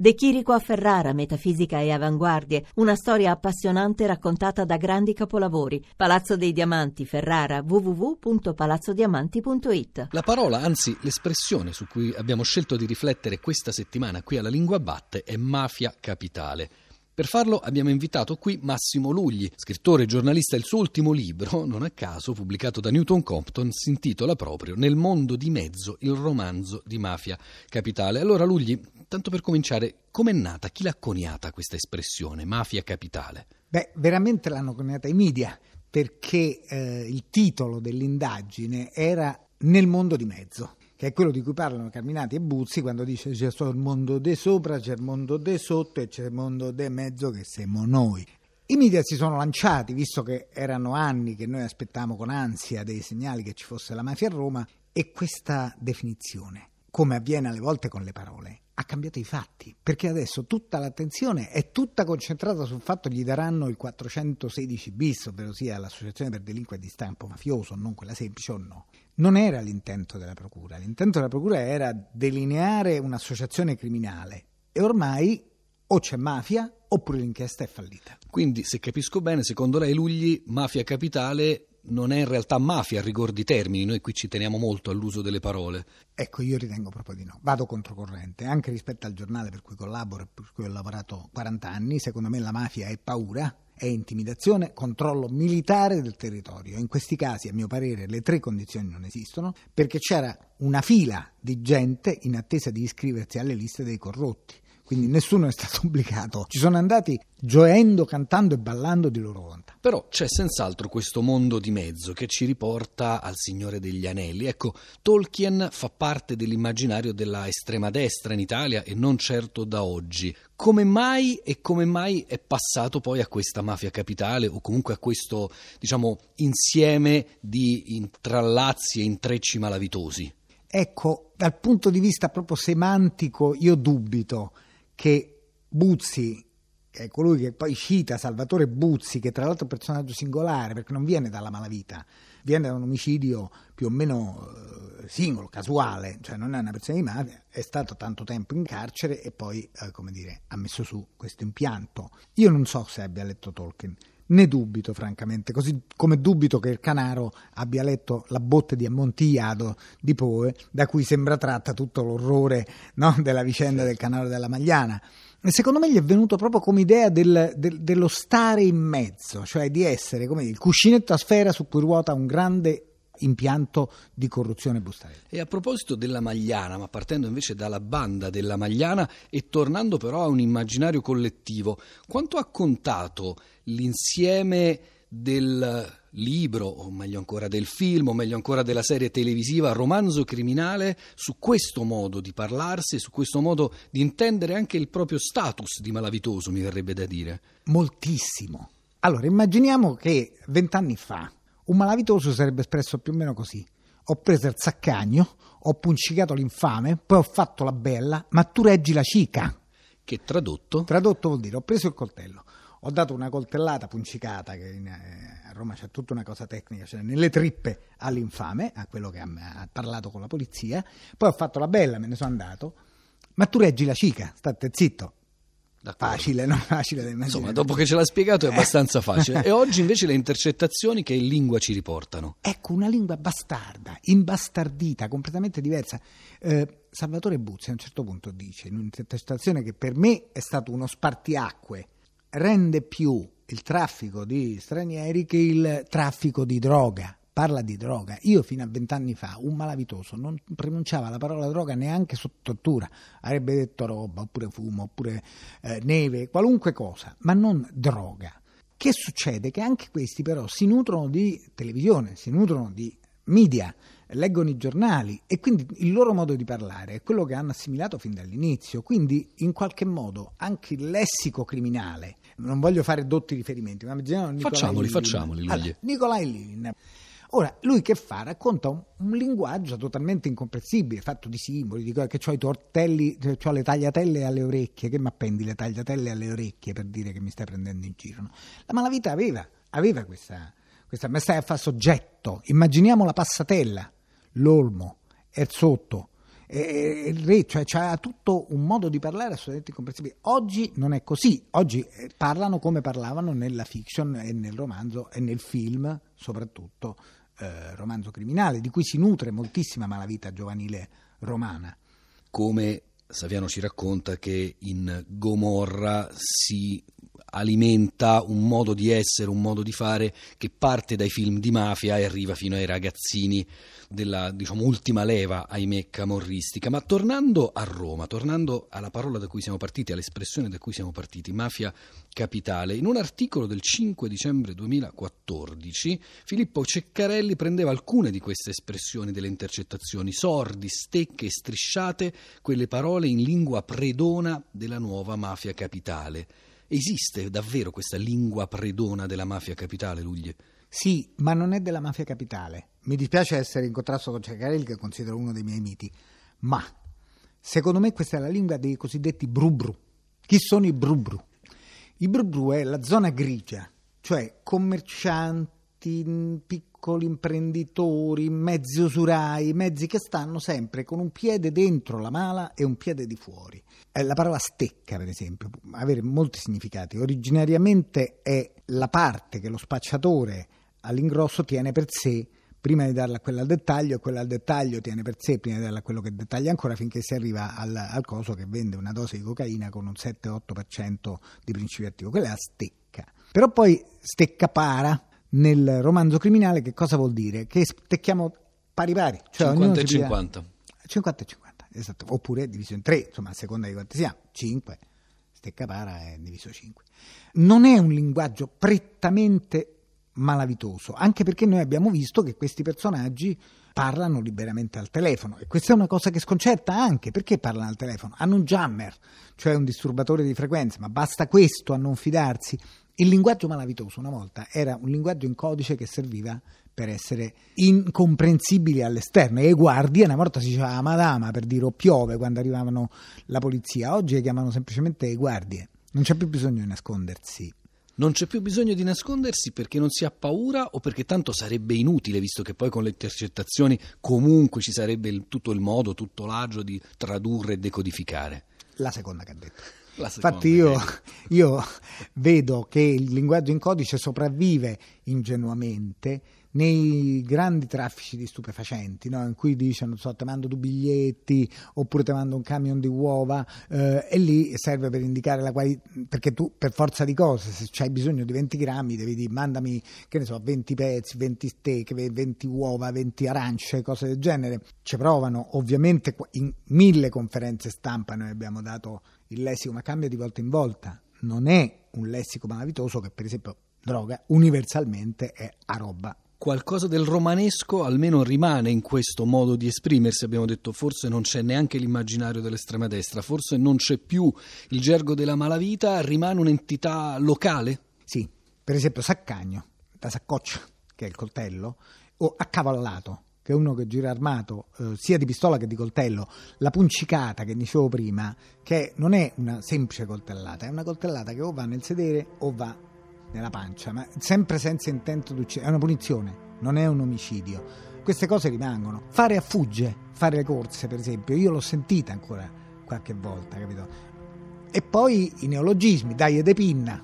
De Chirico a Ferrara, metafisica e avanguardie, una storia appassionante raccontata da grandi capolavori. Palazzo dei Diamanti, Ferrara, www.palazzodiamanti.it. La parola, anzi l'espressione su cui abbiamo scelto di riflettere questa settimana qui alla Lingua Batte è mafia capitale. Per farlo abbiamo invitato qui Massimo Lugli, scrittore e giornalista. Il suo ultimo libro, non a caso, pubblicato da Newton Compton, si intitola proprio Nel mondo di mezzo, il romanzo di mafia capitale. Allora Lugli, tanto per cominciare, com'è nata, chi l'ha coniata questa espressione, mafia capitale? Beh, veramente l'hanno coniata i media, perché eh, il titolo dell'indagine era Nel mondo di mezzo che è quello di cui parlano Carminati e Buzzi quando dice c'è il mondo de sopra, c'è il mondo de sotto e c'è il mondo de mezzo che siamo noi. I media si sono lanciati, visto che erano anni che noi aspettavamo con ansia dei segnali che ci fosse la mafia a Roma, e questa definizione, come avviene alle volte con le parole, ha cambiato i fatti, perché adesso tutta l'attenzione è tutta concentrata sul fatto che gli daranno il 416 bis, ovvero sia l'associazione per delinquere di stampo mafioso, non quella semplice o no non era l'intento della Procura. L'intento della Procura era delineare un'associazione criminale e ormai o c'è mafia oppure l'inchiesta è fallita. Quindi, se capisco bene, secondo lei Lugli, mafia capitale non è in realtà mafia a rigor di termini, noi qui ci teniamo molto all'uso delle parole. Ecco, io ritengo proprio di no, vado controcorrente, anche rispetto al giornale per cui collaboro e per cui ho lavorato 40 anni, secondo me la mafia è paura, è intimidazione, controllo militare del territorio. In questi casi, a mio parere, le tre condizioni non esistono perché c'era una fila di gente in attesa di iscriversi alle liste dei corrotti quindi nessuno è stato obbligato. Ci sono andati gioendo, cantando e ballando di loro volontà. Però c'è senz'altro questo mondo di mezzo che ci riporta al Signore degli Anelli. Ecco, Tolkien fa parte dell'immaginario della estrema destra in Italia e non certo da oggi. Come mai e come mai è passato poi a questa mafia capitale o comunque a questo, diciamo, insieme di intrallazzi e intrecci malavitosi? Ecco, dal punto di vista proprio semantico io dubito che Buzzi, che è colui che poi cita Salvatore Buzzi, che tra l'altro è un personaggio singolare perché non viene dalla malavita, viene da un omicidio più o meno eh, singolo, casuale, cioè non è una persona di mafia, è stato tanto tempo in carcere e poi, eh, come dire, ha messo su questo impianto. Io non so se abbia letto Tolkien, ne dubito francamente, così come dubito che il Canaro abbia letto La botte di Ammontillado di Poe, da cui sembra tratta tutto l'orrore no, della vicenda del Canaro della Magliana. E secondo me gli è venuto proprio come idea del, del, dello stare in mezzo, cioè di essere come il cuscinetto a sfera su cui ruota un grande impianto di corruzione bustarella. E a proposito della Magliana, ma partendo invece dalla banda della Magliana e tornando però a un immaginario collettivo, quanto ha contato l'insieme del libro, o meglio ancora del film, o meglio ancora della serie televisiva Romanzo criminale, su questo modo di parlarsi, su questo modo di intendere anche il proprio status di malavitoso, mi verrebbe da dire. Moltissimo. Allora, immaginiamo che vent'anni fa un malavitoso sarebbe espresso più o meno così. Ho preso il saccagno, ho puncicato l'infame, poi ho fatto la bella, ma tu reggi la cica. Che tradotto? Tradotto vuol dire ho preso il coltello, ho dato una coltellata puncicata, che in, eh, a Roma c'è tutta una cosa tecnica, cioè nelle trippe all'infame, a quello che ha, ha parlato con la polizia, poi ho fatto la bella, me ne sono andato, ma tu reggi la cica, state zitto, D'accordo. Facile, non facile da immaginare. Insomma, dopo che ce l'ha spiegato è abbastanza facile. e oggi invece le intercettazioni che in lingua ci riportano? Ecco, una lingua bastarda, imbastardita, completamente diversa. Eh, Salvatore Buzzi a un certo punto dice in un'intercettazione che per me è stato uno spartiacque, rende più il traffico di stranieri che il traffico di droga parla di droga. Io fino a vent'anni fa un malavitoso non pronunciava la parola droga neanche sotto tortura, avrebbe detto roba, oppure fumo, oppure eh, neve, qualunque cosa, ma non droga. Che succede? Che anche questi però si nutrono di televisione, si nutrono di media, leggono i giornali e quindi il loro modo di parlare è quello che hanno assimilato fin dall'inizio. Quindi in qualche modo anche il lessico criminale, non voglio fare dotti riferimenti, ma Facciamoli, Livin. facciamoli. Allora, Nicolai Livin Ora, lui che fa? Racconta un, un linguaggio totalmente incomprensibile, fatto di simboli, di che ho i tortelli, ho le tagliatelle alle orecchie, che mi appendi le tagliatelle alle orecchie per dire che mi stai prendendo in giro. No? La malavita aveva, aveva questa, questa, ma stai a fare soggetto. Immaginiamo la passatella, l'olmo, è il re, cioè ha tutto un modo di parlare assolutamente incomprensibile. Oggi non è così, oggi eh, parlano come parlavano nella fiction e nel romanzo e nel film, soprattutto eh, romanzo criminale, di cui si nutre moltissima malavita giovanile romana. Come Saviano ci racconta che in Gomorra si alimenta un modo di essere, un modo di fare che parte dai film di mafia e arriva fino ai ragazzini della diciamo, ultima leva, ahimè, camorristica. Ma tornando a Roma, tornando alla parola da cui siamo partiti, all'espressione da cui siamo partiti, mafia capitale, in un articolo del 5 dicembre 2014 Filippo Ceccarelli prendeva alcune di queste espressioni delle intercettazioni, sordi, stecche e strisciate, quelle parole in lingua predona della nuova mafia capitale. Esiste davvero questa lingua predona della mafia capitale, Luglie? Sì, ma non è della mafia capitale. Mi dispiace essere in contrasto con Ceccarelli, che considero uno dei miei miti, ma secondo me questa è la lingua dei cosiddetti brubru. Chi sono i brubru? I brubru è la zona grigia, cioè commercianti, piccoli imprenditori, mezzi usurai, mezzi che stanno sempre con un piede dentro la mala e un piede di fuori. Eh, la parola stecca, per esempio, può avere molti significati. Originariamente è la parte che lo spacciatore all'ingrosso tiene per sé prima di darla a quella al dettaglio e quella al dettaglio tiene per sé prima di darla a quello che dettaglia ancora finché si arriva al, al coso che vende una dose di cocaina con un 7-8% di principio attivo. Quella è la stecca. Però poi stecca para nel romanzo criminale che cosa vuol dire? Che stecchiamo pari pari. Cioè 50 e 50. 50 e 50, esatto. Oppure diviso in 3, insomma a seconda di quanti siamo. 5, stecca para è diviso 5. Non è un linguaggio prettamente malavitoso, anche perché noi abbiamo visto che questi personaggi parlano liberamente al telefono e questa è una cosa che sconcerta anche perché parlano al telefono. Hanno un jammer, cioè un disturbatore di frequenza, ma basta questo a non fidarsi. Il linguaggio malavitoso una volta era un linguaggio in codice che serviva per essere incomprensibili all'esterno e guardie una volta si diceva madama per dire o piove quando arrivavano la polizia, oggi le chiamano semplicemente guardie. Non c'è più bisogno di nascondersi non c'è più bisogno di nascondersi perché non si ha paura o perché tanto sarebbe inutile, visto che poi con le intercettazioni comunque ci sarebbe il, tutto il modo, tutto l'agio di tradurre e decodificare. La seconda che ha detto. Infatti io, io vedo che il linguaggio in codice sopravvive ingenuamente nei grandi traffici di stupefacenti, no? in cui dicono so, ti mando due biglietti oppure ti mando un camion di uova eh, e lì serve per indicare la qualità, perché tu per forza di cose se hai bisogno di 20 grammi devi dire mandami che ne so 20 pezzi, 20 steak, 20 uova, 20 arance, cose del genere. Ci provano ovviamente in mille conferenze stampa noi abbiamo dato il lessico ma cambia di volta in volta, non è un lessico malavitoso che per esempio droga universalmente è a roba qualcosa del romanesco almeno rimane in questo modo di esprimersi. Abbiamo detto forse non c'è neanche l'immaginario dell'estrema destra, forse non c'è più il gergo della malavita, rimane un'entità locale? Sì, per esempio Saccagno, da saccoccia, che è il coltello, o accavallato, che uno che gira armato eh, sia di pistola che di coltello, la puncicata che dicevo prima, che non è una semplice coltellata, è una coltellata che o va nel sedere o va nella pancia, ma sempre senza intento di uccidere. È una punizione, non è un omicidio. Queste cose rimangono. Fare a fugge, fare le corse, per esempio, io l'ho sentita ancora qualche volta, capito? E poi i neologismi, dai ed pinna,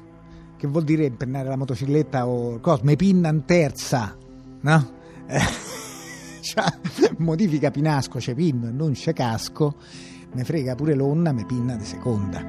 che vuol dire impennare la motocicletta o cosa, me pinna in terza, no? Cioè, modifica pinasco, c'è pinno non c'è casco, me frega pure l'onna, me pinna di seconda.